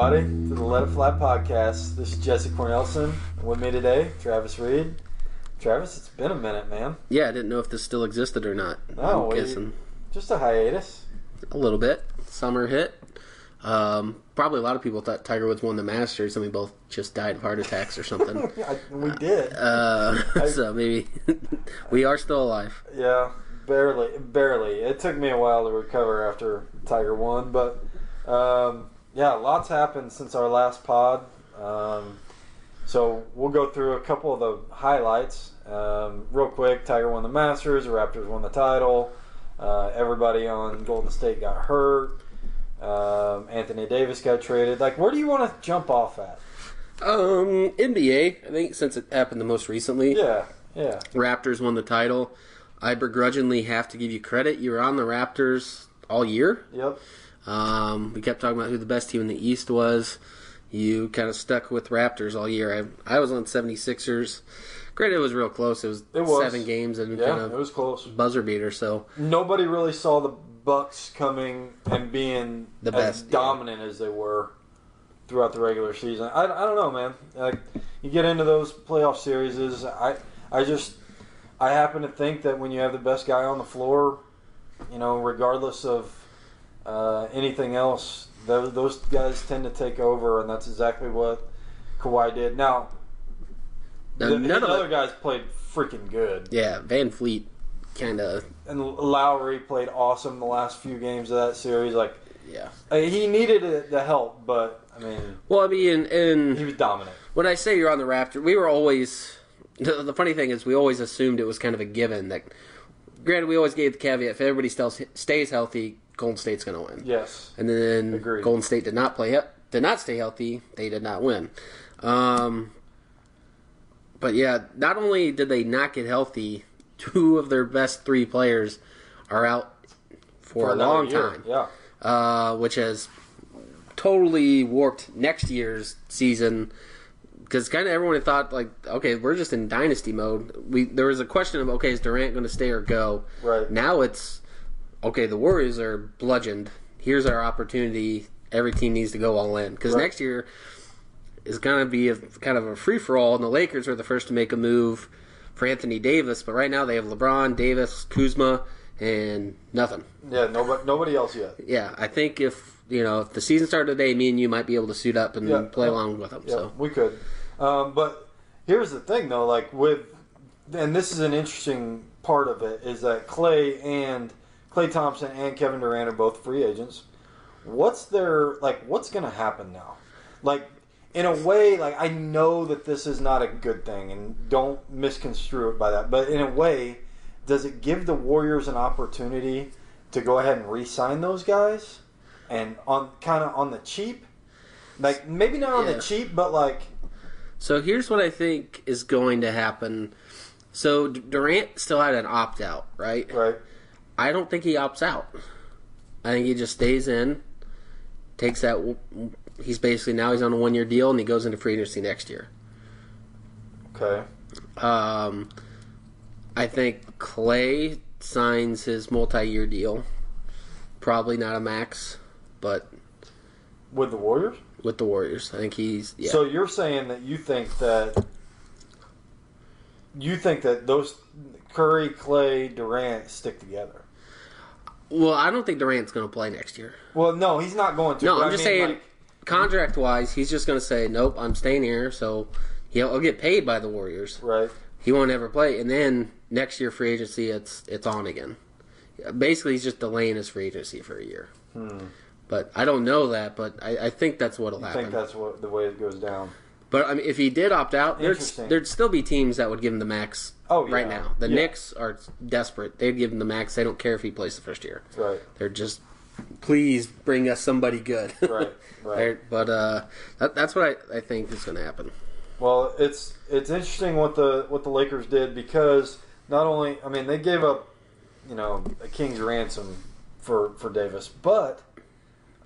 everybody, to the Let It Fly podcast. This is Jesse Cornelson. With me today, Travis Reed. Travis, it's been a minute, man. Yeah, I didn't know if this still existed or not. No, we- guessing Just a hiatus. a little bit. Summer hit. Um, probably a lot of people thought Tiger Woods won the Masters, and we both just died of heart attacks or something. I, we did. uh, so maybe we are still alive. Yeah, barely, barely. It took me a while to recover after Tiger won, but um, yeah, lots happened since our last pod. Um, so we'll go through a couple of the highlights um, real quick. Tiger won the Masters. The Raptors won the title. Uh, everybody on Golden State got hurt. Um, Anthony Davis got traded. Like, where do you want to jump off at? Um, NBA, I think since it happened the most recently, Yeah, yeah, Raptors won the title. I begrudgingly have to give you credit. You were on the Raptors all year. yep, Um, we kept talking about who the best team in the East was. You kind of stuck with Raptors all year. I, I was on 76ers. Granted, it was real close. It was, It was. seven games and yeah. kind It of was close. buzzer beater. So nobody really saw the Bucks coming and being The as best, yeah. dominant as they were throughout the regular season. I, I don't know, man. Like you get into those playoff series, I I just I happen to think that when you have the best guy on the floor, you know, regardless of uh, anything else, those, those guys tend to take over, and that's exactly what Kawhi did. Now, Now, the, none of other it- guys played freaking good. yeah, VanVleet kind of and Lowry played awesome the last few games of that series. Like yeah. uh, he needed the help, but I mean Well, I mean, and he was dominant. when I say you're on the Raptors, we were always. The, the funny thing is, we always assumed it was kind of a given that. Granted, we always gave the caveat: if everybody stays stays healthy, Golden State's going to win. Yes, And then Agreed. Golden State did not play did not stay healthy. They did not win. Um, but yeah, not only did they not get healthy, two of their best three players are out for, a long year. time, Yeah, uh, which has totally warped next year's season. Because kind of everyone had thought like, okay, we're just in dynasty mode. We there was a question of okay, is Durant going to stay or go? right. Now it's okay. The Warriors are bludgeoned. Here's our opportunity. Every team needs to go all in because Right. next year is going to be a kind of a free for all. And the Lakers are the first to make a move for Anthony Davis, but right now they have LeBron, Davis, Kuzma, and nothing. Yeah, nobody nobody else yet. Yeah, I think if you know if the season started today, me and you might be able to suit up and Yeah. play along with them. Yeah, So we could. Um, but here's the thing, though. Like with, and this is an interesting part of it is that Klay and Klay Thompson and Kevin Durant are both free agents. What's their like? What's going to happen now? Like in a way, like I know that this is not a good thing, and don't misconstrue it by that. But in a way, does it give the Warriors an opportunity to go ahead and re-sign those guys, and on kind of on the cheap? Like maybe not on Yeah. the cheap, but like So here's what I think is going to happen. So Durant still had an opt out, right? right. I don't think he opts out. I think he just stays in, takes that. He's basically now he's on a one year deal and he goes into free agency next year. Okay. Um, I think Klay signs his multi year deal. Probably not a max, but With the Warriors? with the Warriors, I think he's yeah. So you're saying that you think that you think that those Curry, Klay, Durant stick together. Well, I don't think Durant's going to play next year. Well, no, he's not going to. No, I'm I just mean, saying, like, contract wise, he's just going to say, "Nope, I'm staying here." So he'll, get paid by the Warriors. right. He won't ever play, and then next year free agency, it's it's on again. Basically, he's just delaying his free agency for a year. Hmm. But I don't know that, but I, I think that's what'll I happen. I think that's what the way it goes down. But I mean, if he did opt out, there'd, Interesting. there'd still be teams that would give him the max Oh, yeah. right now. The Yeah. Knicks are desperate; they'd give him the max. They don't care if he plays the first year. Right. They're just, please bring us somebody good. Right. Right. They're- but uh, that, that's what I, I think is going to happen. Well, it's it's interesting what the what the Lakers did because not only I mean they gave up you know a king's ransom for for Davis, but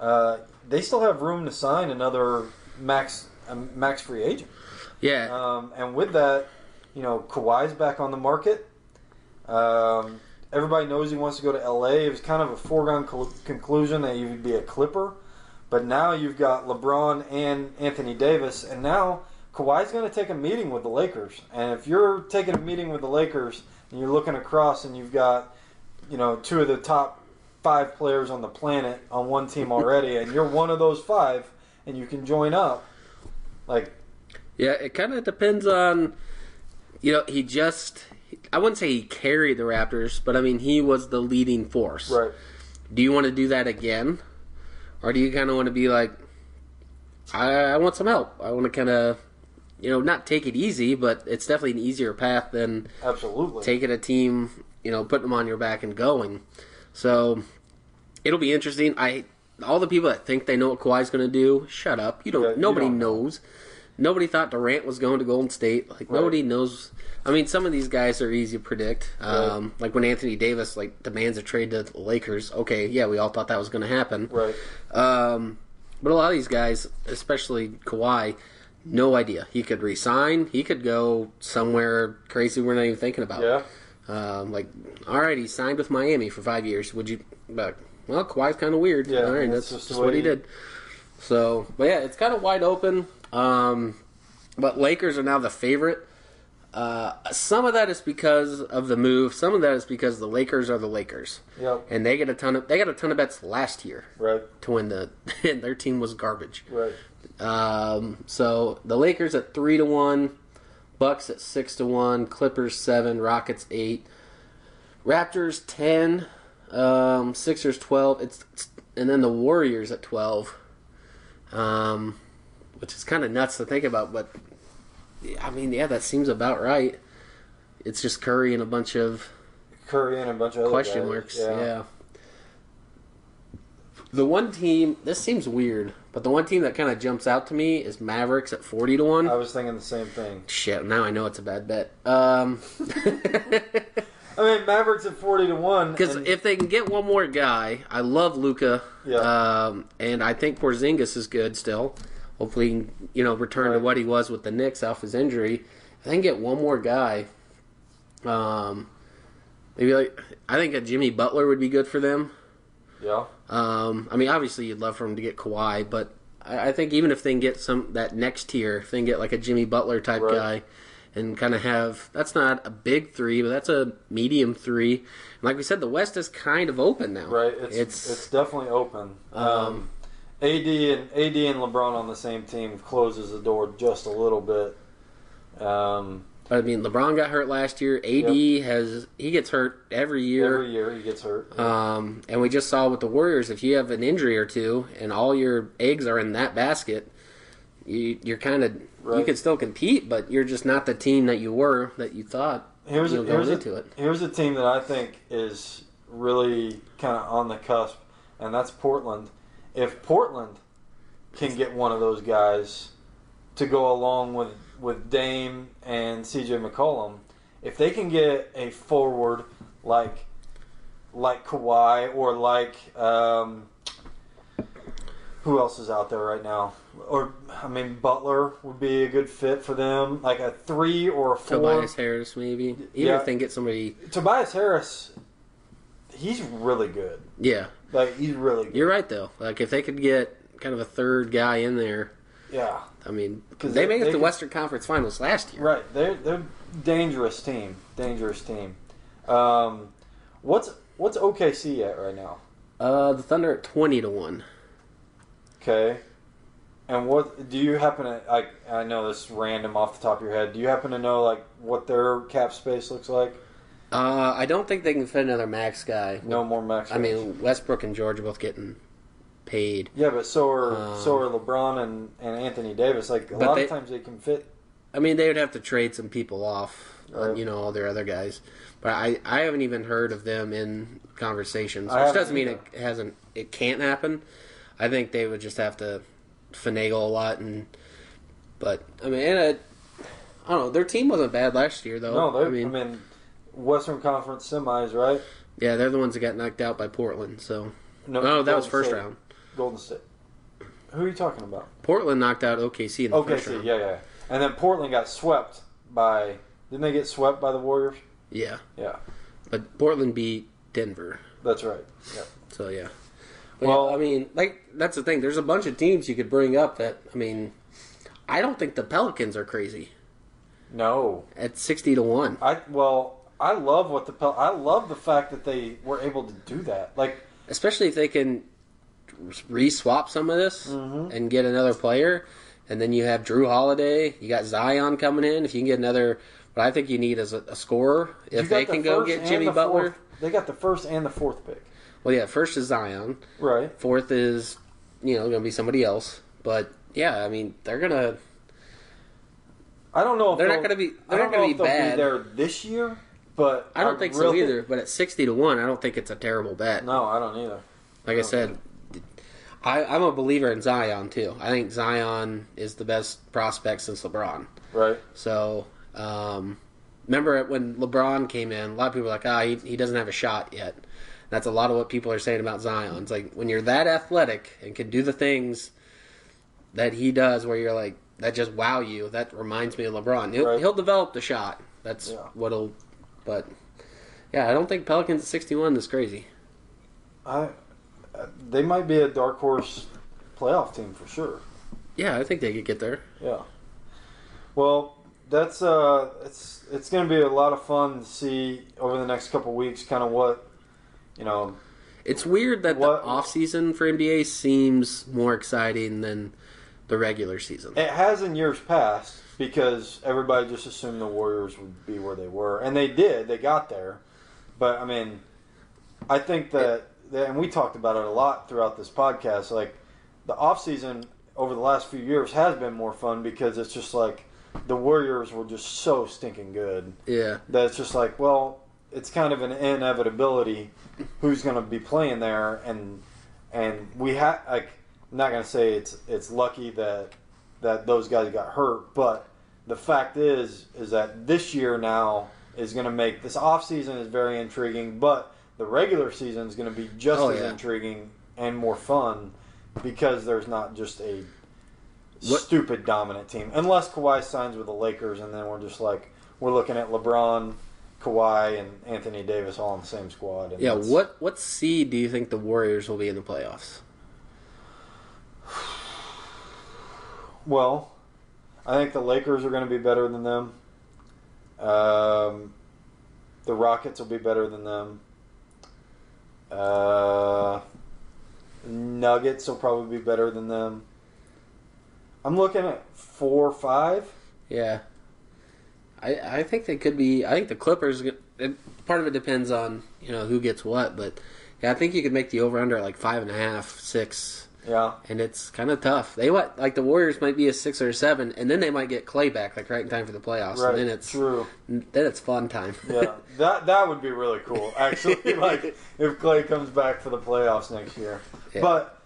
uh, they still have room to sign another max a max free agent. Yeah, Um, and with that, you know Kawhi's back on the market. Um, everybody knows he wants to go to LA. It was kind of a foregone col- conclusion that he would be a Clipper, But now you've got LeBron and Anthony Davis, and now Kawhi's going to take a meeting with the Lakers. And if you're taking a meeting with the Lakers and you're looking across and you've got, you know, two of the top five players on the planet on one team already, and you're one of those five, and you can join up, like, Yeah, it kind of depends on. You know, he just. I wouldn't say he carried the Raptors, but I mean, he was the leading force. right, Do you want to do that again? Or do you kind of want to be like, I, I want some help. I want to kind of, you know, not take it easy, but it's definitely an easier path than absolutely. taking a team, you know, putting them on your back and going. So it'll be interesting. I all the people that think they know what Kawhi's going to do, shut up. You don't. Yeah, you nobody don't knows. Nobody thought Durant was going to Golden State. Like nobody knows. I mean, some of these guys are easy to predict. Um, Like when Anthony Davis like demands a trade to the Lakers. Okay, yeah, we all thought that was going to happen. right. Um, but a lot of these guys, especially Kawhi, no idea. He could resign. He could go somewhere crazy we're not even thinking about. Yeah. Um, like, all right, he signed with Miami for five years. Would you? But well, Kawhi's kind of weird. Yeah, all right, that's that's, just what he he- did. So, but yeah, it's kind of wide open. Um, but Lakers are now the favorite. Uh, some of that is because of the move. Some of that is because the Lakers are the Lakers, Yep. and they get a ton of they got a ton of bets last year Right. to win the. And their team was garbage. Right. Um, so the Lakers at three to one, Bucks at six to one, Clippers seven, Rockets eight, Raptors ten, um, Sixers twelve. It's, it's and then the Warriors at twelve, um, which is kind of nuts to think about. But I mean, yeah, that seems about right. It's just Curry and a bunch of Curry and a bunch of question guys. marks. Yeah. The one team, this seems weird, but the one team that kind of jumps out to me is Mavericks at 40 to 1. I was thinking the same thing. Shit, now I know it's a bad bet. Um, I mean, Mavericks at forty to one. because and- if they can get one more guy, I love Luka, Yeah. um, and I think Porzingis is good still. Hopefully, he can, you know, return to what he was with the Knicks off his injury. If they can get one more guy, um, maybe like I think a Jimmy Butler would be good for them. yeah, Um, I mean, obviously, you'd love for him to get Kawhi, but I, I think even if they can get some that next tier, if they can get like a Jimmy Butler type Right. guy, and kind of have that's not a big three, but that's a medium three. And like we said, the West is kind of open now. right. It's it's, It's, definitely open. Um, Um, AD and AD and LeBron on the same team closes the door just a little bit. Um, I mean, LeBron got hurt last year. AD has he gets hurt every year. every year he gets hurt. Um, and we just saw with the Warriors, if you have an injury or two and all your eggs are in that basket, you, you're kind of you Right. can still compete, but you're just not the team that you were that you thought Here's you a, know, here's, a, it. here's a team that I think is really kind of on the cusp, and that's Portland. If Portland can get one of those guys to go along with with Dame and CJ McCollum, if they can get a forward like like Kawhi or like um, who else is out there right now? Or I mean Butler would be a good fit for them, like a three or a four. Tobias Harris, maybe. Even Yeah. if they can get somebody, Tobias Harris, he's really good. yeah, Like he's really good. you're right though. Like if they could get kind of a third guy in there, yeah, I mean, 'Cause they they- made it they to could- Western Conference Finals last year. right. They're they're dangerous team. Dangerous team. Um, what's what's OKC at right now? Uh, the Thunder at twenty to one. Okay. And what do you happen to? I I know this is random off the top of your head. Do you happen to know like what their cap space looks like? Uh, I don't think they can fit another max guy. No more max. I mean, Westbrook and George are both getting paid. yeah, but so are Um, so are LeBron and, and Anthony Davis. Like a lot they- of times they can fit. I mean, they would have to trade some people off, uh, Right. you know, all their other guys. But I, I haven't even heard of them in conversations, which doesn't mean either. it hasn't, it can't happen. I think they would just have to finagle a lot, and but I mean, and it, I don't know. Their team wasn't bad last year, though. No, they, I mean, I mean, Western Conference semis, right? yeah, they're the ones that got knocked out by Portland. So, No, oh, that was first State. round. Golden State. Who are you talking about? Portland knocked out OKC in the Okay, first see, round. yeah, yeah. And then Portland got swept by. Didn't they get swept by the Warriors? yeah, Yeah, but Portland beat Denver. that's right. Yeah. So yeah. Well, Well- I mean, like that's the thing. There's a bunch of teams you could bring up that I mean, I don't think the Pelicans are crazy No, at sixty to one. I well, I love what the Pel- I love the fact that they were able to do that. Like, especially if they can re-swap some of this Mhm. and get another player, and then you have Jrue Holiday, you got Zion coming in. If you can get another, what I think you need is a, a scorer. If they the can go get Jimmy Butler, fourth- they got the first and the fourth pick. Well, yeah, first is Zion, Right. fourth is you know going to be somebody else. But yeah, I mean they're gonna I don't know if They're not gonna be- they're don't gonna be bad. be there this year, but I don't think so either. But at sixty to one, I don't think it's a terrible bet. No, I don't either. Like I said, I, I'm a believer in Zion too. I think Zion is the best prospect since LeBron. Right. So, um, remember when LeBron came in, a lot of people were like, ah, he, he doesn't have a shot yet. That's a lot of what people are saying about Zion. It's like when you're that athletic and can do the things that he does, where you're like, that just wow you. That reminds me of LeBron. He'll, Right. he'll develop the shot. That's Yeah. what'll. But yeah, I don't think Pelicans at 61 is crazy. I, uh, they might be a dark horse playoff team for sure. Yeah, I think they could get there. Yeah. Well, that's uh, it's it's going to be a lot of fun to see over the next couple weeks, kind of what, you know. It's weird that What- the off season for NBA seems more exciting than the regular season. It has in years past because everybody just assumed the Warriors would be where they were, and they did. They got there, but I mean, I think that, that and we talked about it a lot throughout this podcast. Like the off season over the last few years has been more fun because it's just like the Warriors were just so stinking good. Yeah. that it's just like, well, it's kind of an inevitability who's going to be playing there, and and we have like, I'm not going to say it's it's lucky that that those guys got hurt, but the fact is is that this year now is going to make this off season is very intriguing, but the regular season is going to be just Oh, as yeah. intriguing and more fun because there's not just a What- stupid dominant team unless Kawhi signs with the Lakers, and then we're just like we're looking at LeBron, Kawhi, and Anthony Davis all in the same squad. Yeah, what what seed do you think the Warriors will be in the playoffs? Well, I think the Lakers are going to be better than them. Um, the Rockets will be better than them. Uh, Nuggets will probably be better than them. I'm looking at four or five. Yeah. I I think they could be I think the Clippers it, part of it depends on, you know, who gets what, but yeah, I think you could make the over under like five and a half, six, Yeah, and it's kind of tough. They what like the Warriors might be a six or a seven, and then they might get Klay back like right in time for the playoffs, right. and then it's true. then it's fun time. Yeah, that that would be really cool. Actually, like if Klay comes back for the playoffs next year. Yeah. But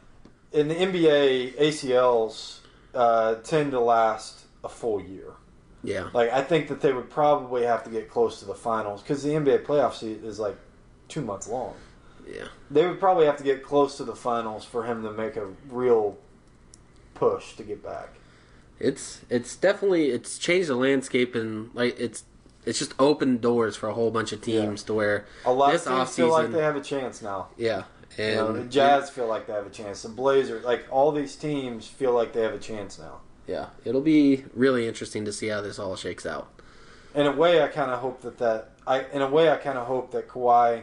in the NBA, ACLs uh, tend to last a full year. Yeah. Like I think that they would probably have to get close to the finals because the NBA playoff season is like two months long. Yeah. They would probably have to get close to the finals for him to make a real push to get back. It's it's definitely it's changed the landscape and like it's it's just opened doors for a whole bunch of teams to where A lot This of teams feel like they have a chance now. yeah You and know, the Jazz feel like they have a chance. The Blazers, like all these teams, feel like they have a chance now. Yeah it'll be really interesting to see how this all shakes out. In a way, I kind of hope that that I. In a way, I kind of hope that Kawhi,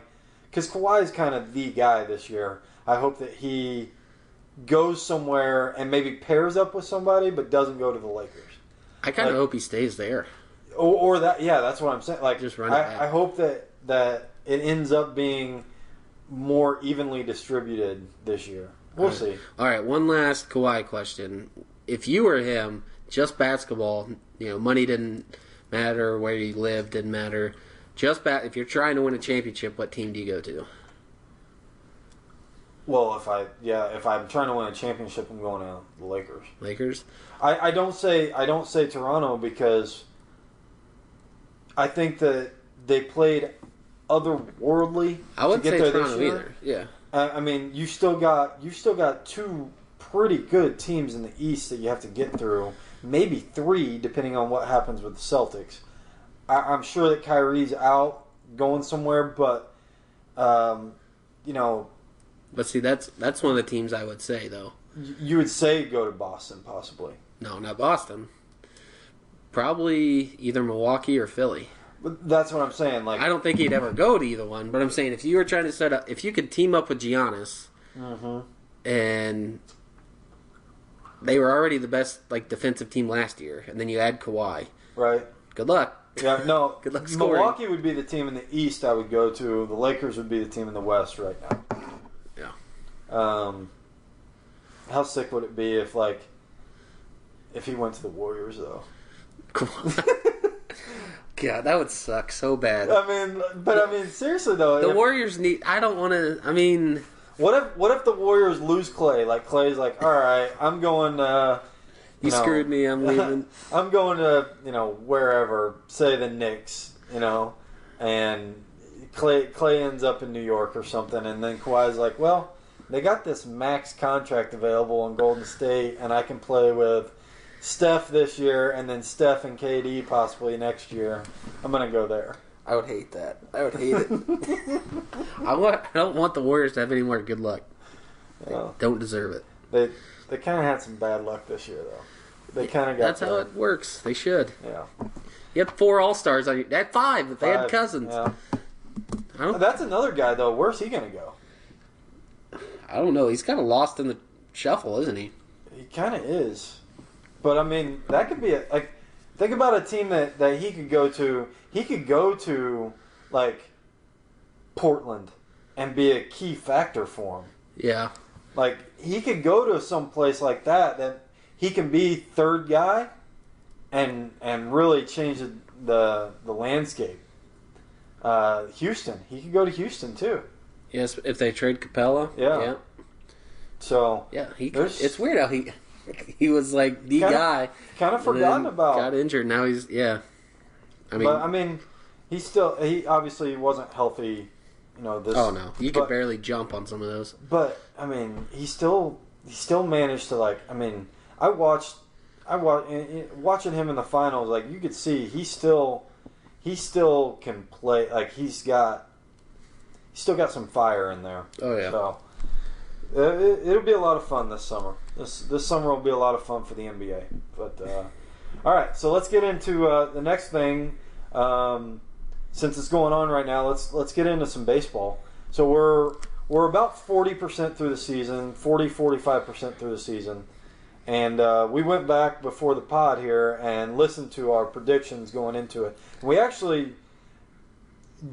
because Kawhi is kind of the guy this year. I hope that he goes somewhere and maybe pairs up with somebody, but doesn't go to the Lakers. I kind of Like- hope he stays there. Or, or that, yeah, that's what I'm saying. Like, Just run. I, I hope that that it ends up being more evenly distributed this year. We'll Right. see. All right, one last Kawhi question: If you were him, just basketball, you know, money didn't matter, where you lived didn't matter. Just ba- if you're trying to win a championship, what team do you go to? Well, if I yeah, if I'm trying to win a championship, I'm going to the Lakers. Lakers. I, I don't say I don't say Toronto because I think that they played otherworldly I wouldn't to get say there Toronto this year. either. Yeah, I, I mean, you still got you still got two pretty good teams in the East that you have to get through. Maybe three, depending on what happens with the Celtics. I, I'm sure that Kyrie's out going somewhere, but um, you know, But see, that's that's one of the teams I would say though. You would say go to Boston, possibly. No, not Boston. Probably either Milwaukee or Philly. But that's what I'm saying. Like, I don't think he'd ever go to either one. But I'm saying if you were trying to set up, if you could team up with Giannis Mhm. and they were already the best like defensive team last year, and then you add Kawhi, right? good luck. Yeah, no. Good luck scoring. Milwaukee would be the team in the East I would go to. The Lakers would be the team in the West right now. Yeah. Um, how sick would it be if like if he went to the Warriors though? Come on. God, that would suck so bad. I mean, but I mean, seriously though, The if- Warriors need. I don't want to. I mean, what if what if the Warriors lose Klay? Like Klay's like, all right, I'm going. Uh, you know, screwed me. I'm leaving. I'm going to you know wherever, say the Knicks, you know, and Klay Klay ends up in New York or something, and then Kawhi's like, well, they got this max contract available in Golden State, and I can play with Steph this year, and then Steph and KD possibly next year. I'm gonna go there. I would hate that. I would hate it. I want. I don't want the Warriors to have any more good luck. They don't deserve it. They they kind of had some bad luck this year though. They kind of got That's how it works. They should. Yeah, You had four All Stars on you. They had five if they had Cousins. Yeah. I don't. That's another guy though. Where's he gonna go? I don't know. He's kind of lost in the shuffle, isn't he? He kind of is, but I mean that could be a, like think about a team that that he could go to. He could go to like Portland and be a key factor for him. Yeah. Like he could go to some place like that that he can be third guy and and really change the the, the landscape. Uh, Houston, he could go to Houston too. Yes. If they trade Capela. Yeah. Yeah. So Yeah. He. It's weird how he. He was like the Kinda guy. kind of forgotten about. Got injured. Now he's. Yeah. I mean. but I mean, he still he obviously wasn't healthy. You know this. oh no. You could barely jump on some of those. But I mean, he still he still managed to like. I mean, I watched I watched eh, eh, watching him in the finals. Like you could see, he still he still can play. Like he's got he's still got some fire in there. Oh yeah. So uh, it, it'll be a lot of fun this summer. This this summer will be a lot of fun for the NBA. But uh, all right, so let's get into uh, the next thing. Um, since it's going on right now, let's let's get into some baseball. So we're we're about forty percent through the season, 40 45 percent through the season, and uh, we went back before the pod here and listened to our predictions going into it. We actually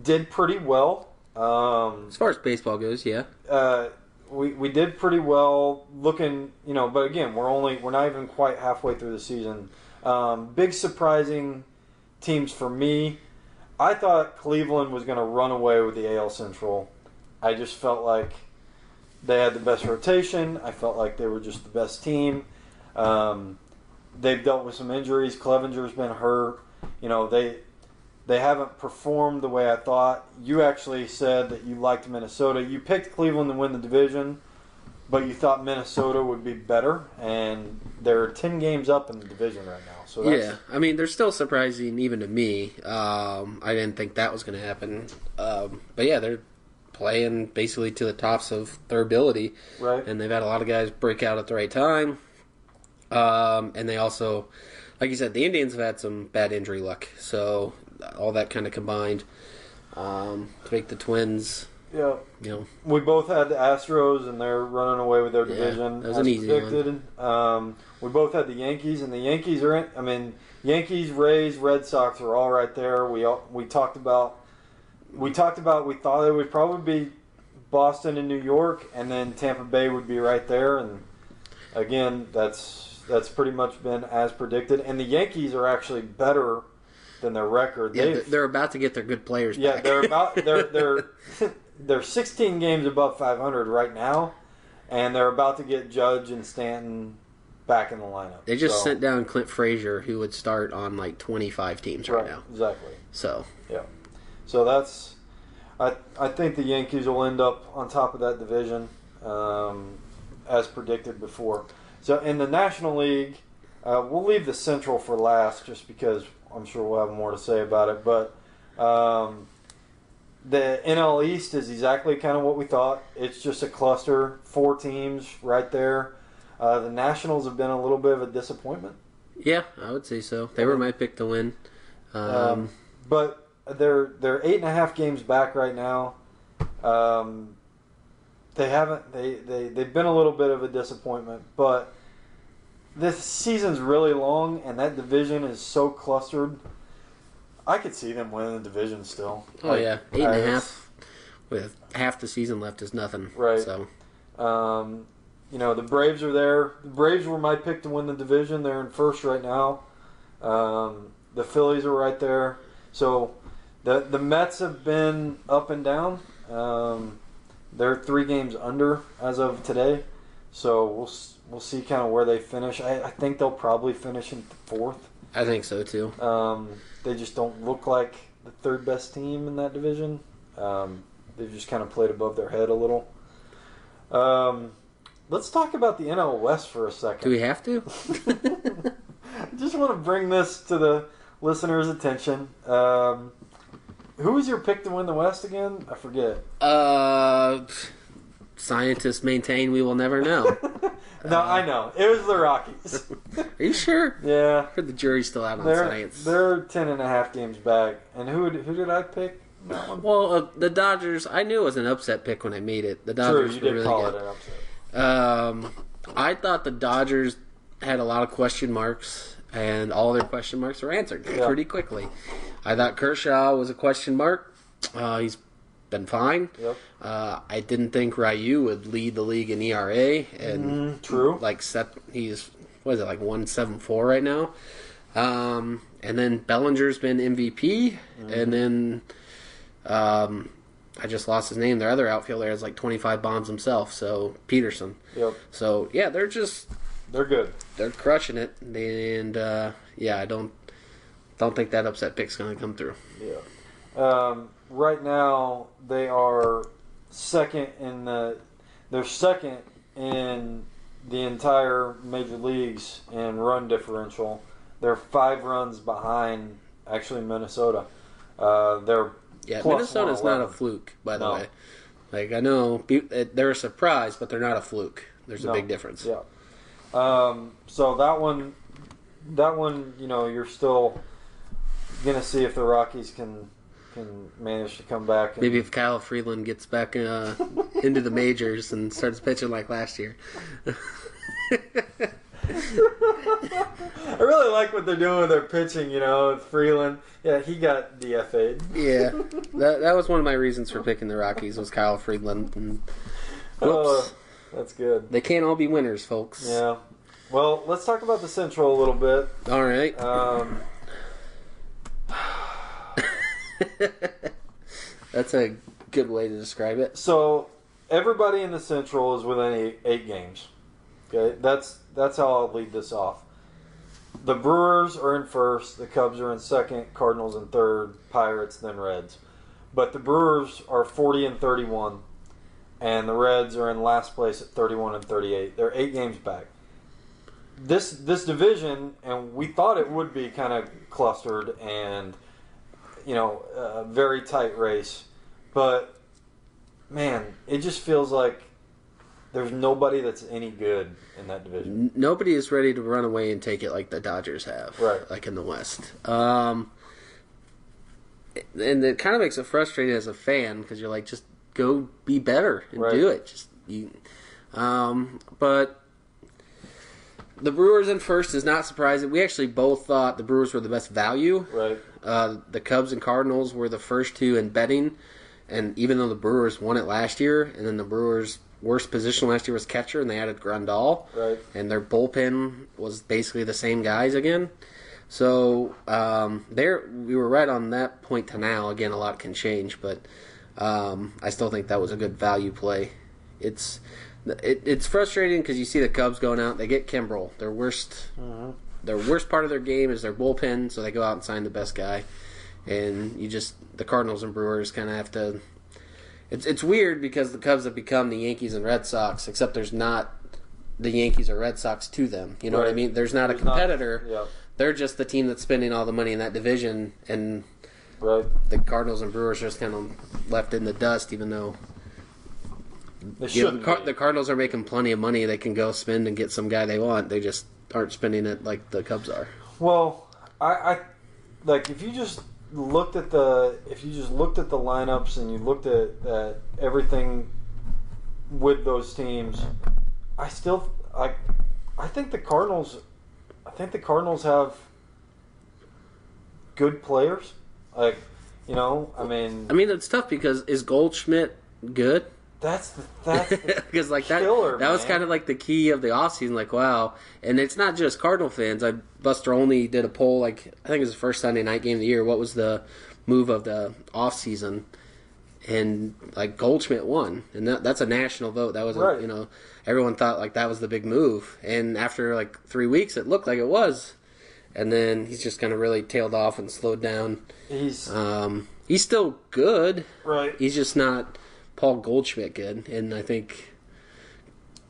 did pretty well. Um, As far as baseball goes, yeah. uh, we we did pretty well looking, you know. But again, we're only we're not even quite halfway through the season. Um, big surprising teams for me. I thought Cleveland was going to run away with the AL Central. I just felt like they had the best rotation. I felt like they were just the best team. Um, they've dealt with some injuries. Clevinger's been hurt. You know they they haven't performed the way I thought. You actually said that you liked Minnesota. You picked Cleveland to win the division, but you thought Minnesota would be better, and they're ten games up in the division right now. So that's, Yeah, I mean, they're still surprising even to me. Um, I didn't think that was going to happen. Um, but yeah, they're playing basically to the tops of their ability, right. and they've had a lot of guys break out at the right time. Um, and they also, like you said, the Indians have had some bad injury luck. So all that kind of combined um, to make the Twins, Yeah, you know, we both had the Astros, and they're running away with their Yeah, division that was as an easy one. predicted. Um, we both had the Yankees, and the Yankees are in. I mean, Yankees, Rays, Red Sox are all right there. We all, we talked about we talked about we thought it would probably be Boston and New York, and then Tampa Bay would be right there. And again, that's that's pretty much been as predicted. And the Yankees are actually better than their record. yeah, They've- they're- about to get their good players back. yeah, back. they're about they're they're they're 16 games above 500 right now, and they're about to get Judge and Stanton back in the lineup. They just So- sent down Clint Frazier, who would start on like 25 teams right, right now. exactly. So yeah, So that's I I think the Yankees will end up on top of that division, um, as predicted before. So in the National League, uh, we'll leave the Central for last, just because I'm sure we'll have more to say about it. But um, the NL East is exactly kind of what we thought. It's just a cluster, four teams right there. Uh, the Nationals have been a little bit of a disappointment, Yeah, I would say so. They were my pick to win. Um, um, but they're they're eight and a half games back right now. Um, they haven't they, they they've been a little bit of a disappointment, but this season's really long and that division is so clustered. I could see them winning the division still. oh Like, yeah, eight and a half with half the season left is nothing. Right. So Um, you know, the Braves are there. The Braves were my pick to win the division. They're in first right now. Um, the Phillies are right there. So the the Mets have been up and down. Um, they're three games under as of today. So we'll we'll see kind of where they finish. I, I think they'll probably finish in fourth. I think so too. Um, they just don't look like the third best team in that division. Um, they've just kind of played above their head a little. Um, let's talk about the NL West for a second. Do we have to? I just want to bring this to the listeners' attention. Um, who was your pick to win the West again? I forget. uh, scientists maintain we will never know. no, I know. It was the Rockies. Are you sure? yeah. I heard the jury's still out on They're, science. they're 10 and a half games back. And who, who did I pick? Well, uh, the Dodgers. I knew it was an upset pick when I made it. The Dodgers True, you were did really call good. it an upset. Um, I thought the Dodgers had a lot of question marks, and all their question marks were answered Yeah. pretty quickly. I thought Kershaw was a question mark. Uh, he's been fine. Yep. Uh, I didn't think Ryu would lead the league in ERA, and Mm, true. like set he's what is it like one seven four right now. Um, and then Bellinger's been MVP, Mm-hmm. and then um, I just lost his name. Their other outfielder has like twenty five bombs himself. So Pederson. Yep. So yeah, they're just They're good. they're crushing it, and uh, yeah, I don't don't think that upset pick's going to come through. Yeah. Um, right now, they are second in the. They're second in the entire major leagues in run differential. They're five runs behind, actually Minnesota. Uh, they're Yeah, Minnesota's not a fluke, by the No. way. Like I know they're a surprise, but they're not a fluke. There's a No. big difference. yeah. Um, so that one, that one, you know, you're still gonna see if the Rockies can can manage to come back. And, Maybe if Kyle Freeland gets back uh, into the majors and starts pitching like last year. I really like what they're doing with their pitching. You know, Freeland. Yeah, he got DFA'd. yeah, that that was one of my reasons for picking the Rockies was Kyle Freeland. And, Oh, whoops, that's good. they can't all be winners, folks. Yeah. Well, let's talk about the Central a little bit. All right. Um, That's a good way to describe it. so everybody in the Central is within eight, eight games. Okay, that's that's how I'll lead this off. The Brewers are in first. The Cubs are in second. Cardinals in third. Pirates then Reds. But the Brewers are forty and thirty-one, and the Reds are in last place at thirty-one and thirty-eight. They're eight games back. This this division, and we thought it would be kind of clustered and you know a very tight race, but man, it just feels like there's nobody that's any good in that division. Nobody is ready to run away and take it like the Dodgers have, Right. Like in the West. Um, and it kind of makes it frustrating as a fan because you're like, just go be better and Right. do it. Just you. Um, but the Brewers in first is not surprising. We actually both thought the Brewers were the best value. Right. Uh, the Cubs and Cardinals were the first two in betting, and even though the Brewers won it last year, and then the Brewers' worst position last year was catcher, and they added Grandal, Right. and their bullpen was basically the same guys again. So um, there, we were right on that point to now. Again, a lot can change, but um, I still think that was a good value play. It's it, it's frustrating because you see the Cubs going out, they get Kimbrel, their worst mm-hmm. their worst part of their game is their bullpen, so they go out and sign the best guy. And you just the Cardinals and Brewers kind of have to. It's it's weird because the Cubs have become the Yankees and Red Sox, except there's not the Yankees or Red Sox to them. You know what I mean? There's not a There's not- competitor. yeah. They're just the team that's spending all the money in that division, and Right. The Cardinals and Brewers just kind of left in the dust, even though They shouldn't. the, Car- the Cardinals are making plenty of money. They can go spend and get some guy they want. They just aren't spending it like the Cubs are. Well, I, I like if you just looked at the if you just looked at the lineups and you looked at, at everything with those teams, I still I I think the Cardinals I think the Cardinals have good players. Like you know, I mean I mean, it's tough because is Goldschmidt good? That's the that's Because like that, killer, that was man. kind of like the key of the offseason. Like wow, and it's not just Cardinal fans. I Buster Olney did a poll. Like I think it was the first Sunday night game of the year. What was the move of the offseason? And like Goldschmidt won, and that, that's a national vote. That was a, you know everyone thought like that was the big move. And after like three weeks, it looked like it was. And then he's just kind of really tailed off and slowed down. he's Um, he's still good. right. He's just not Paul Goldschmidt good, and I think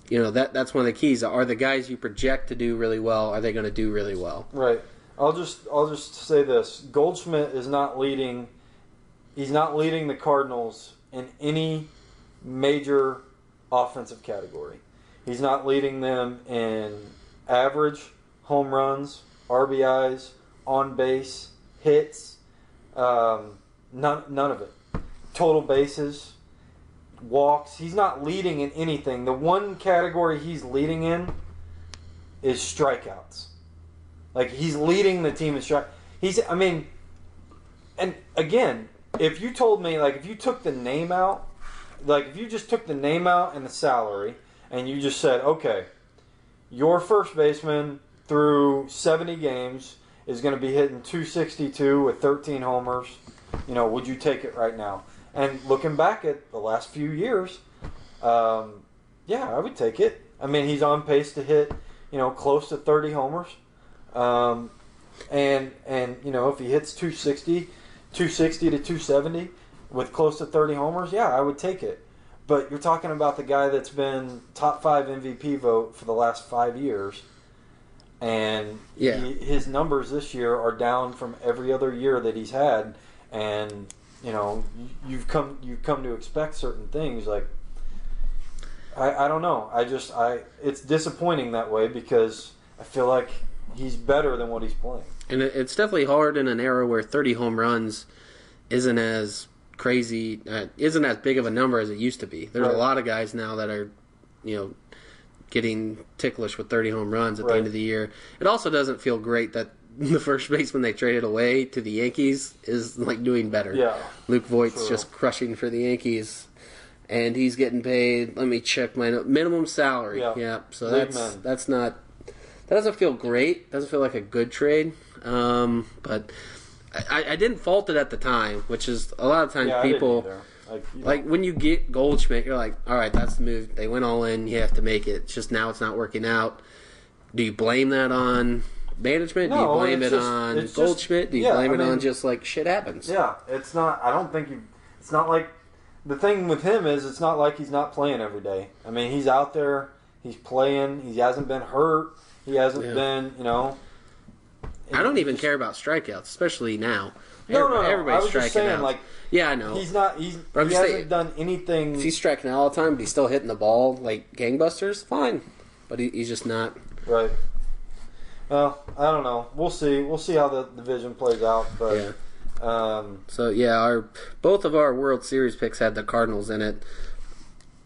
you know that that's one of the keys. Are the guys you project to do really well? Are they going to do really well? Right. I'll just I'll just say this: Goldschmidt is not leading. He's not leading the Cardinals in any major offensive category. He's not leading them in average home runs, RBIs, on base, hits. Um, none none of it. Total bases, walks. He's not leading in anything. The one category he's leading in is strikeouts. Like he's leading the team in strike. He's. I mean, and again, if you told me like if you took the name out, like if you just took the name out and the salary, and you just said, okay, your first baseman through 70 games is going to be hitting 262 with 13 homers. You know, would you take it right now? And looking back at the last few years, um, yeah, I would take it. I mean, he's on pace to hit, you know, close to 30 homers. Um, and and you know, if he hits 260, 260 to 270 with close to 30 homers, yeah, I would take it. But you're talking about the guy that's been top five MVP vote for the last five years, and Yeah. he, his numbers this year are down from every other year that he's had, and you know you- you've come you've come to expect certain things like. I, I don't know. I just I it's disappointing that way because I feel like he's better than what he's playing. And it, it's definitely hard in an era where 30 home runs isn't as crazy, uh, isn't as big of a number as it used to be. There's Right. a lot of guys now that are, you know, getting ticklish with 30 home runs at the end of the year. It also doesn't feel great that the first baseman they traded away to the Yankees is like doing better. Yeah. Luke Voit's True. just crushing for the Yankees. And he's getting paid. Let me check my minimum salary. Yeah. so Big that's man. that's not that doesn't feel great. Doesn't feel like a good trade. Um, but I, I didn't fault it at the time, which is a lot of times Yeah, people. Like, like when you get Goldschmidt, you're like, all right, that's the move. They went all in. You have to make it. It's just now it's not working out. Do you blame that on management? Do you blame it just- on just- Goldschmidt? Do you yeah, blame I it on just like shit happens? yeah, it's not. I don't think you. It's not like the thing with him is it's not like he's not playing every day. I mean, he's out there. He's playing. He hasn't been hurt. He hasn't Yeah. been. You know. I don't even Just- care about strikeouts, especially now. No, no, no. Everybody's I was striking just saying, out. like yeah, I know. he's not. He's But he hasn't saying- done anything. He's striking out all the time, but he's still hitting the ball like gangbusters, fine. But he, he's just not. Right. Well, I don't know. We'll see. We'll see how the division plays out. But Yeah. um, So yeah, our both of our World Series picks had the Cardinals in it.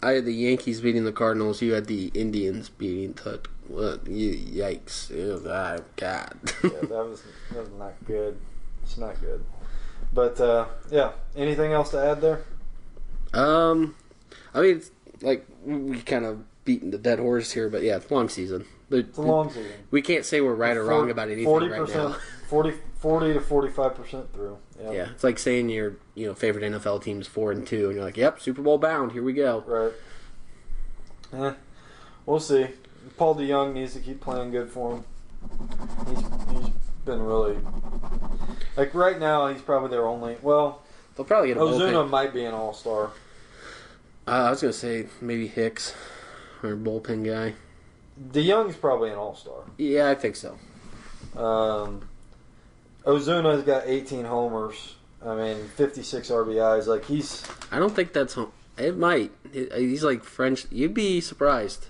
I had the Yankees beating the Cardinals. You had the Indians beating the. What? You, yikes! Oh, God. Yeah, that was that was not good. It's not good. But uh, yeah. Anything else to add there? um, I mean, it's like we kind of beating the dead horse here, but yeah, it's long season. The- It's a long season. we can't say we're right or wrong about anything Forty right now. 40, 40 to forty-five percent through. Yeah. Yeah, it's like saying your you know favorite NFL team's four and two, and you're like, "Yep, Super Bowl bound. Here we go." Right. Eh, we'll see. Paul DeYoung needs to keep playing good for him. He's he's been really like right now. He's probably their only. Well, They'll probably get a Ozuna might be an all star. Uh, I was gonna say maybe Hicks or bullpen guy. DeYoung's probably an all star. Yeah, I think so. Um, Ozuna's got 18 homers. I mean, 56 RBIs. Like he's I don't think that's home. It might. He's like French. You'd be surprised.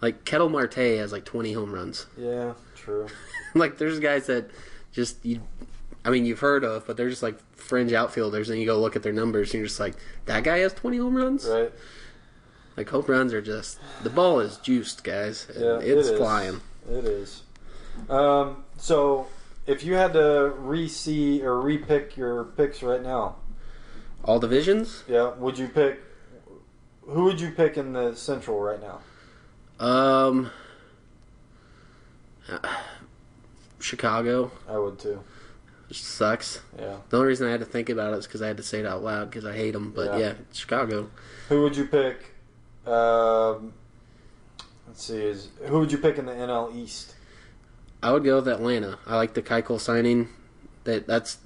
Like Ketel Marte has like 20 home runs. yeah, true. like there's guys that just you. I mean, you've heard of, but they're just like fringe outfielders, and you go look at their numbers, and you're just like, that guy has 20 home runs. Right? Like home runs are just the ball is juiced, guys. Yeah, it's it flying. It is. Um, so if you had to re-see or re-pick your picks right now, All divisions. yeah, would you pick? Who would you pick in the Central right now? Um, Chicago, I would too. which sucks. Yeah. The only reason I had to think about it is because I had to say it out loud because I hate them. But Yeah. yeah. Chicago. Who would you pick? Um, let's see. Is who would you pick in the NL East? I would go with Atlanta. I like the Keuchel signing. That that's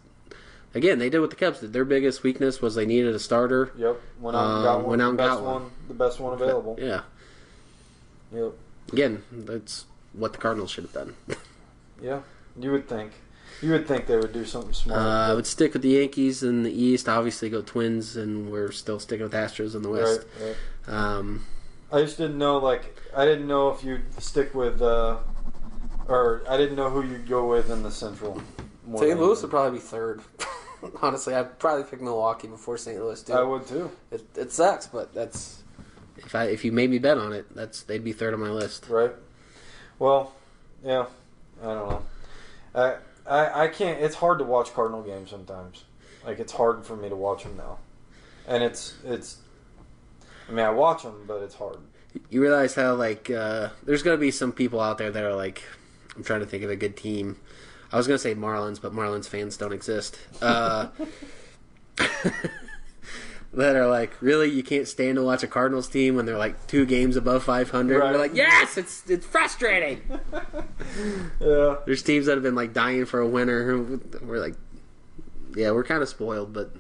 again they did what the Cubs did. Their biggest weakness was they needed a starter. Yep. Went out and Um, got one. went out the and best got one. one. The best one available. Yeah. Yep. Again, that's what the Cardinals should have done. Yeah. You would think. You would think they would do something smart. Uh, I would stick with the Yankees in the East. Obviously, go Twins, and we're still sticking with Astros in the West. right. Um, I just didn't know. Like, I didn't know if you'd stick with, uh, or I didn't know who you'd go with in the Central. St. Louis would probably be third. Honestly, I'd probably pick Milwaukee before St. Louis too. I would too. It, it sucks, but that's if I if you made me bet on it, that's they'd be third on my list. Right. Well, yeah. I don't know. I, I I can't. It's hard to watch Cardinal games sometimes. Like it's hard for me to watch them now, and it's it's. I mean, I watch them, but it's hard. You realize how like uh, there's gonna be some people out there that are like, I'm trying to think of a good team. I was gonna say Marlins, but Marlins fans don't exist. Uh, that are like, really, you can't stand to watch a Cardinals team when they're like two games above 500. Right. You're like, yes, it's it's frustrating. Yeah. There's teams that have been like dying for a winner. We're like, yeah, we're kind of spoiled, but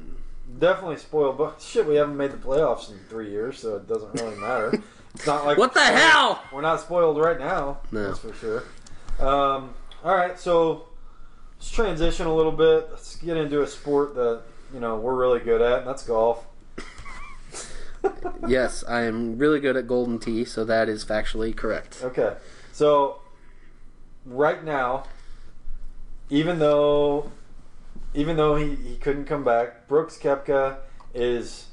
Definitely spoiled, but shit, we haven't made the playoffs in three years, so it doesn't really matter. It's not like what the hell? We're not spoiled right now. No. That's for sure. Um, all right, so let's transition a little bit. Let's get into a sport that you know we're really good at, and that's golf. Yes, I am really good at Golden Tee, so that is factually correct. Okay, so right now, even though even though he, he couldn't come back, Brooks Koepka is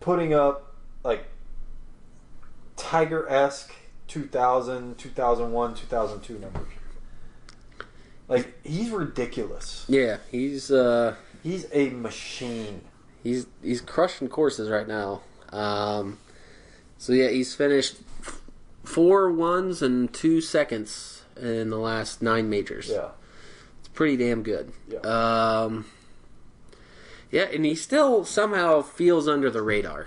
putting up like Tiger esque 2000, 2001, 2002 numbers. Like he's ridiculous. Yeah, he's uh, He's a machine. He's he's crushing courses right now. Um, so yeah, he's finished four ones and two seconds in the last nine majors. Yeah. It's pretty damn good. Yeah. Um, yeah, and he still somehow feels under the radar,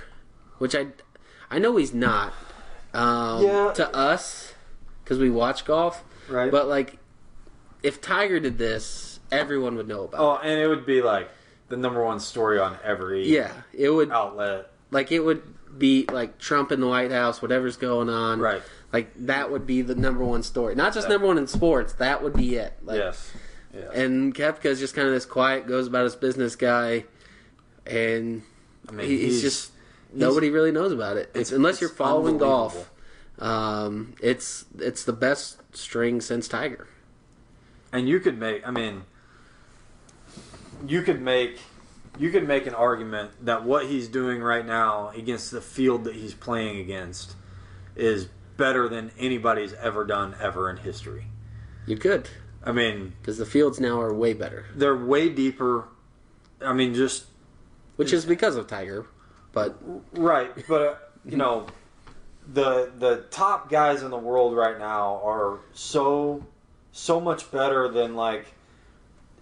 which I I know he's not. Um, Yeah. To us, because we watch golf, Right. but like, if Tiger did this, everyone would know about. Oh, and it would be like the number one story on every. Yeah, it would outlet. like it would be like Trump in the White House, whatever's going on. Right. Like that would be the number one story. Not just Yeah. number one in sports. That would be it. Like, yes. Yes. And Koepka's just kind of this quiet, goes about his business guy, and I mean, he- he's, just nobody really knows about it. It's, unless it's you're following golf. Um, it's it's the best string since Tiger. and you could make. I mean, you could make. You could make an argument that what he's doing right now against the field that he's playing against is better than anybody's ever done ever in history. You could I mean, because the fields now are way better, they're way deeper. I mean, just which is because of Tiger. But Right, but uh, you know, the the top guys in the world right now are so so much better than like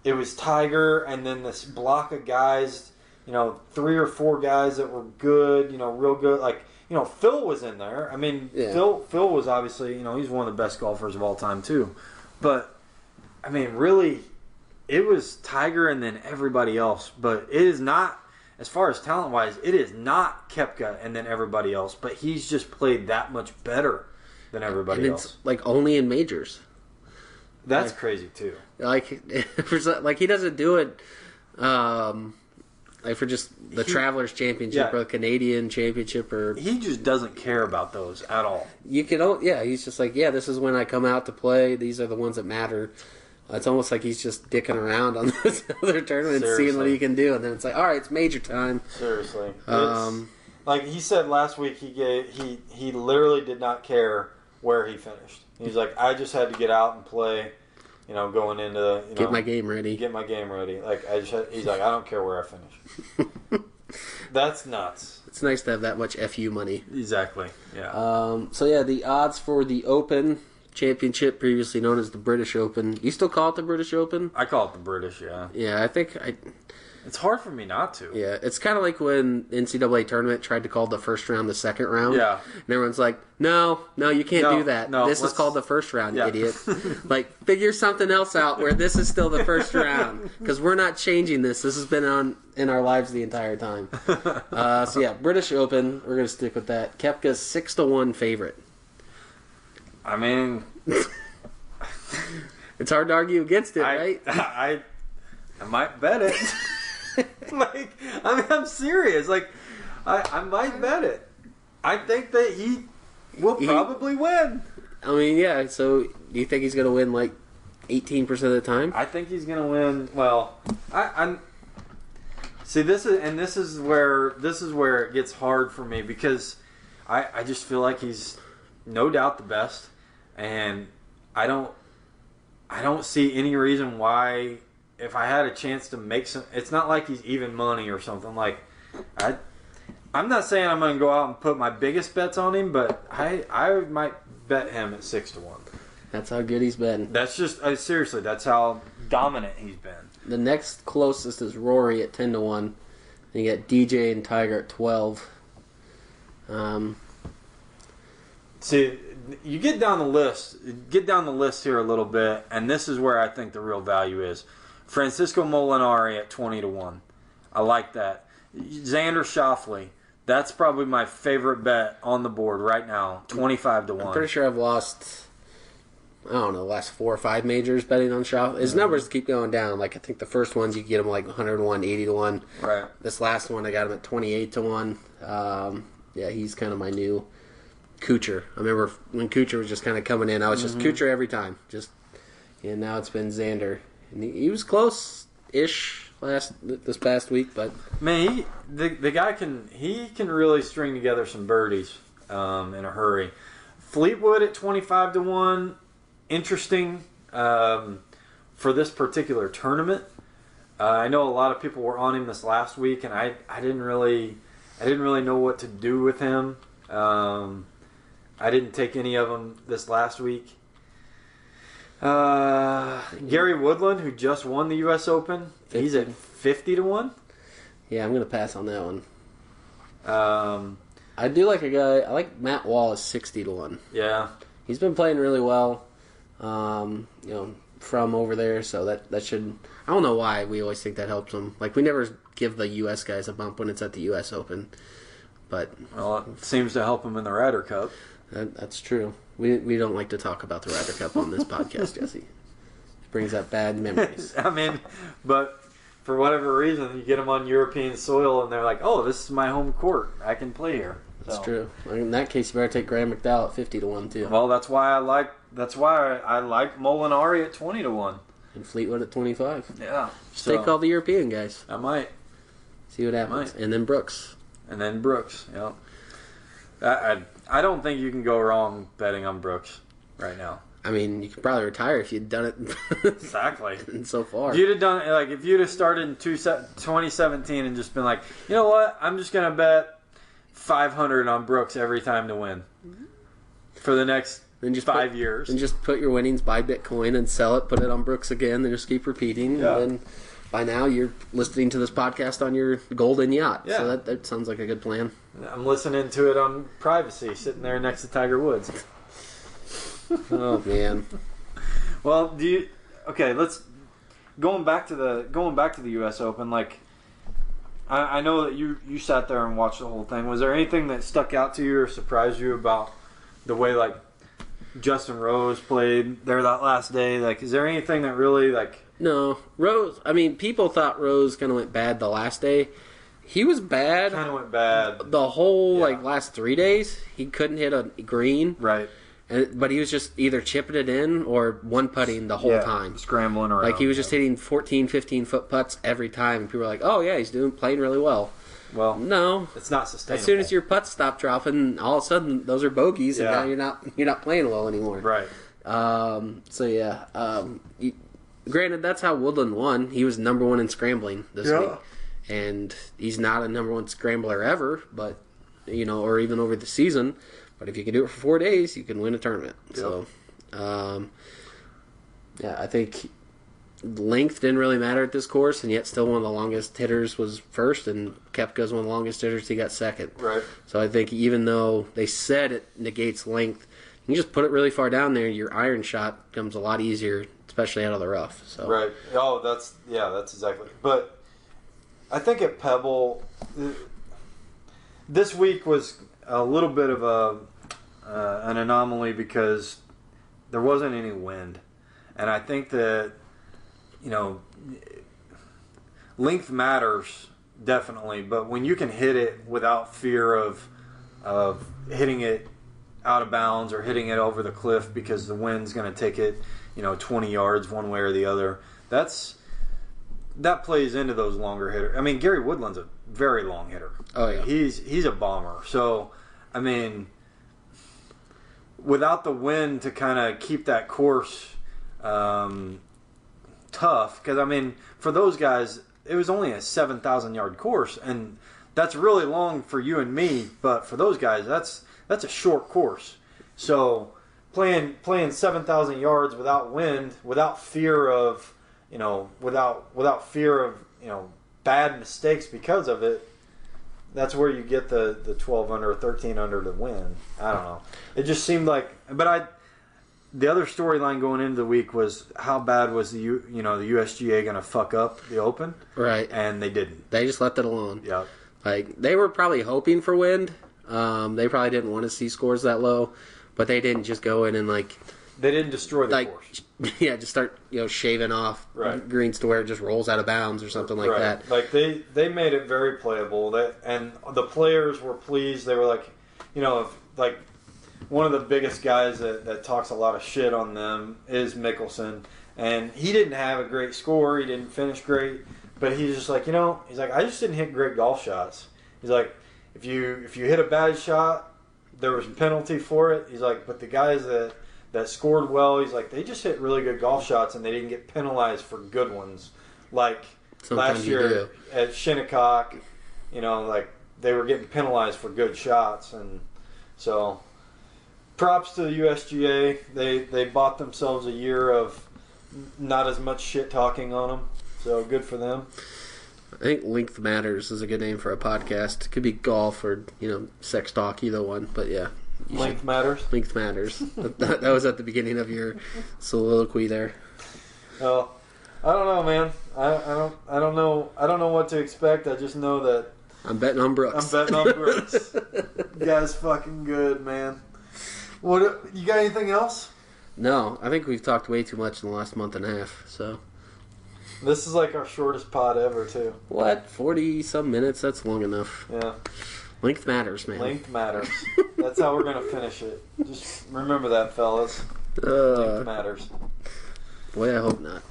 it was Tiger and then this block of guys, you know, three or four guys that were good, you know, real good. Like you know, Phil was in there. I mean, Yeah. Phil Phil was obviously you know he's one of the best golfers of all time too, but I mean, really, it was Tiger and then everybody else. But it is not, as far as talent wise, it is not Koepka and then everybody else. But he's just played that much better than everybody and it's else. like only in majors. That's Like- crazy too. Like, for, like he doesn't do it, um, like for just the He- Travelers Championship Yeah. or the Canadian Championship or He just doesn't care about those at all. you can. Yeah, he's just like, yeah, this is when I come out to play. These are the ones that matter. It's almost like he's just dicking around on those other tournaments, seeing what he can do, and then it's like, all right, it's major time. Seriously. Um, like he said last week, he gave he he literally did not care where he finished. He's like, I just had to get out and play. You know, going into you know, get my game ready. get my game ready. Like I just, he's like, I don't care where I finish. That's nuts. It's nice to have that much fu money. Exactly. Yeah. Um, so yeah, the odds for the Open Championship, previously known as the British Open. You still call it the British Open? I call it the British. Yeah. Yeah, I think I. It's hard for me not to. Yeah, it's kind of like when NCAA tournament tried to call the first round the second round. Yeah. and everyone's like, "No, no, you can't No, do that. no, this is let's- called the first round, Yeah. idiot. like, figure something else out where this is still the first round because we're not changing this. This has been on in our lives the entire time. Uh, so yeah, British Open. We're gonna stick with that. Koepka's six to one favorite. I mean, It's hard to argue against it, I, right? I, I might bet it. like, I mean, I'm serious. Like, I, I might bet it. I think that he will He- probably win. I mean, yeah. So, do you think he's gonna win like eighteen percent of the time? I think he's gonna win. Well, I, I'm. See, this is and this is where this is where it gets hard for me because I I just feel like he's no doubt the best, and I don't I don't see any reason why if I had a chance to make some. It's not like he's even money or something like I. I'm not saying I'm going to go out and put my biggest bets on him, but I I might bet him at six to one. That's how good he's been. That's just uh, seriously. That's how dominant he's been. The next closest is Rory at ten to one. You got DJ and Tiger at twelve. Um, See, you get down the list, get down the list here a little bit, and this is where I think the real value is. Francisco Molinari at twenty to one. I like that. Xander Schauffele. That's probably my favorite bet on the board right now. Twenty-five to I'm one. pretty sure I've lost. I don't know, the last four or five majors betting on Shaw. His numbers keep going down. Like I think the first ones you get him like 101, 80 to one. Right. This last one I got him at 28 to one. Um, yeah, he's kind of my new Kuchar. I remember when Kuchar was just kind of coming in, I was just Kuchar every time. Just and now it's been Xander, and he, he was close ish last this past week, but Man, he, the the guy can he can really string together some birdies um, in a hurry. Fleetwood at twenty five to one, interesting um, for this particular tournament. Uh, I know a lot of people were on him this last week, and I, I didn't really I didn't really know what to do with him. Um, I didn't take any of them this last week. Uh, Gary Woodland, who just won the U.S. Open, he's at fifty to one. yeah, I'm gonna pass on that one. Um, I do like a guy. I like Matt Wallace, 60 to one. yeah, he's been playing really well. Um, you know, from over there, so that that should. I don't know why we always think that helps him. Like we never give the U.S. guys a bump when it's at the U.S. Open, but well, it seems to help him in the Ryder Cup. that, that's true. We we don't like to talk about the Ryder Cup on this podcast, Jesse. It brings up bad memories. I mean, but for whatever reason, you get them on European soil, and they're like, "Oh, this is my home court. I can play here." That's true. In that case, you better take Graham McDowell at 50 to one too, Well, that's why I like. That's why I, like Molinari at twenty to one. and Fleetwood at 25. Yeah, Take all the European guys. I might, See what happens, Might. and then Brooks. and then Brooks. Yeah, I, I I don't think you can go wrong betting on Brooks right now. I mean, you could probably retire if you'd done it Exactly. so far. If you'd have done like if you'd have started in two 2017 and just been like, you know what, I'm just gonna bet 500 on Brooks every time to win mm-hmm. for the next Then just five put, years. And just put your winnings, buy Bitcoin, and sell it. Put it on Brooks again. Then just keep repeating. Yeah. And then by now you're listening to this podcast on your golden yacht. Yeah. So that, that sounds like a good plan. I'm listening to it on privacy, sitting there next to Tiger Woods. Oh man. Well, do you? Okay, let's going back to the going back to the U.S. Open. Like, I, I know that you you sat there and watched the whole thing. Was there anything that stuck out to you or surprised you about the way like Justin Rose played there that last day. Like, is there anything that really like? No, Rose. I mean, people thought Rose kind of went bad the last day. He was bad Kind of went bad. the whole Yeah. like last three days. He couldn't hit a green, Right. and, but he was just either chipping it in or one putting the whole Yeah, time. Scrambling around. Like he was just hitting 14, 15 foot putts every time, and people were like, "Oh yeah, he's doing playing really well." Well, No, it's not sustainable. as soon as your putts stop dropping, all of a sudden those are bogeys, and now you're not you're not playing well anymore. Right. Um, so yeah, um, you, granted that's how Woodland won. He was number one in scrambling this Yeah. week, and he's not a number one scrambler ever, but you know, or even over the season. But if you can do it for four days, you can win a tournament. So, um, yeah, I think length didn't really matter at this course, and yet still one of the longest hitters was first, and Koepka's one of the longest hitters. He got second. Right. So I think even though they said it negates length, you just put it really far down there. Your iron shot comes a lot easier, especially out of the rough. So Right. Oh, that's yeah, that's exactly. But I think at Pebble, this week was a little bit of a uh, an anomaly because there wasn't any wind, and I think that you know length matters definitely, but when you can hit it without fear of of hitting it out of bounds or hitting it over the cliff because the wind's going to take it, you know, 20 yards one way or the other. That's that plays into those longer hitters. I mean, Gary Woodland's a very long hitter. Oh, yeah. he's he's a bomber. So, I mean, without the wind to kind of keep that course um, tough, because I mean, for those guys, it was only a 7,000 yard course, and that's really long for you and me. But for those guys, that's that's a short course. So playing playing 7,000 yards without wind, without fear of you know, without without fear of you know bad mistakes because of it. That's where you get the the 12 under or 13 under to win. I don't know. It just seemed like, but I. The other storyline going into the week was how bad was the U, you know the USGA going to fuck up the Open, right, and they didn't. they just left it alone. Yeah, Like they were probably hoping for wind. Um, they probably didn't want to see scores that low, but they didn't just go in and like they didn't destroy the like course. yeah, just start you know shaving off Right. greens to where it just rolls out of bounds or something like right. that. Like they they made it very playable. That and the players were pleased. They were like, you know, if, like one of the biggest guys that, that talks a lot of shit on them is Mickelson, and he didn't have a great score. He didn't finish great, but he's just like, you know, he's like, I just didn't hit great golf shots. He's like, if you if you hit a bad shot, there was a penalty for it. He's like, but the guys that that scored well, he's like, they just hit really good golf shots and they didn't get penalized for good ones. Like Sometimes last year at Shinnecock, you know, like they were getting penalized for good shots, and so props to the USGA. They they bought themselves a year of not as much shit talking on them. So good for them. I think length matters is a good name for a podcast. It could be golf or you know sex talk, either one. But yeah, Length matters. length matters. that, that was at the beginning of your soliloquy there. Well, I don't know, man. I, I don't I don't know I don't know what to expect. I just know that I'm betting on Brooks. I'm betting on Brooks. Guy's fucking good, man. What you got? Anything else? no, I think we've talked way too much in the last month and a half. So This is like our shortest pod ever, too. what? Forty some minutes? That's long enough. Yeah. Length matters, man. Length matters. That's how we're gonna finish it. Just remember that, fellas. Uh, Length matters. boy, I hope not.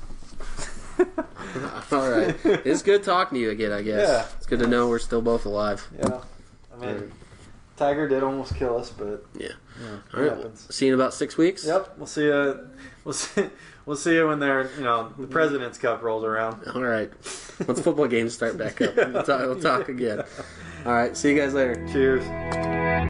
All right, it's good talking to you again. I guess. Yeah. It's good to know we're still both alive. Yeah. I mean, Tiger did almost kill us, but Yeah. yeah, All right. happens. See you in about six weeks. Yep. We'll see you. We'll see. We'll see you when they're you know the President's Cup rolls around. All right. Once football games start back up, we'll talk, we'll talk again. All right. See you guys later. Cheers.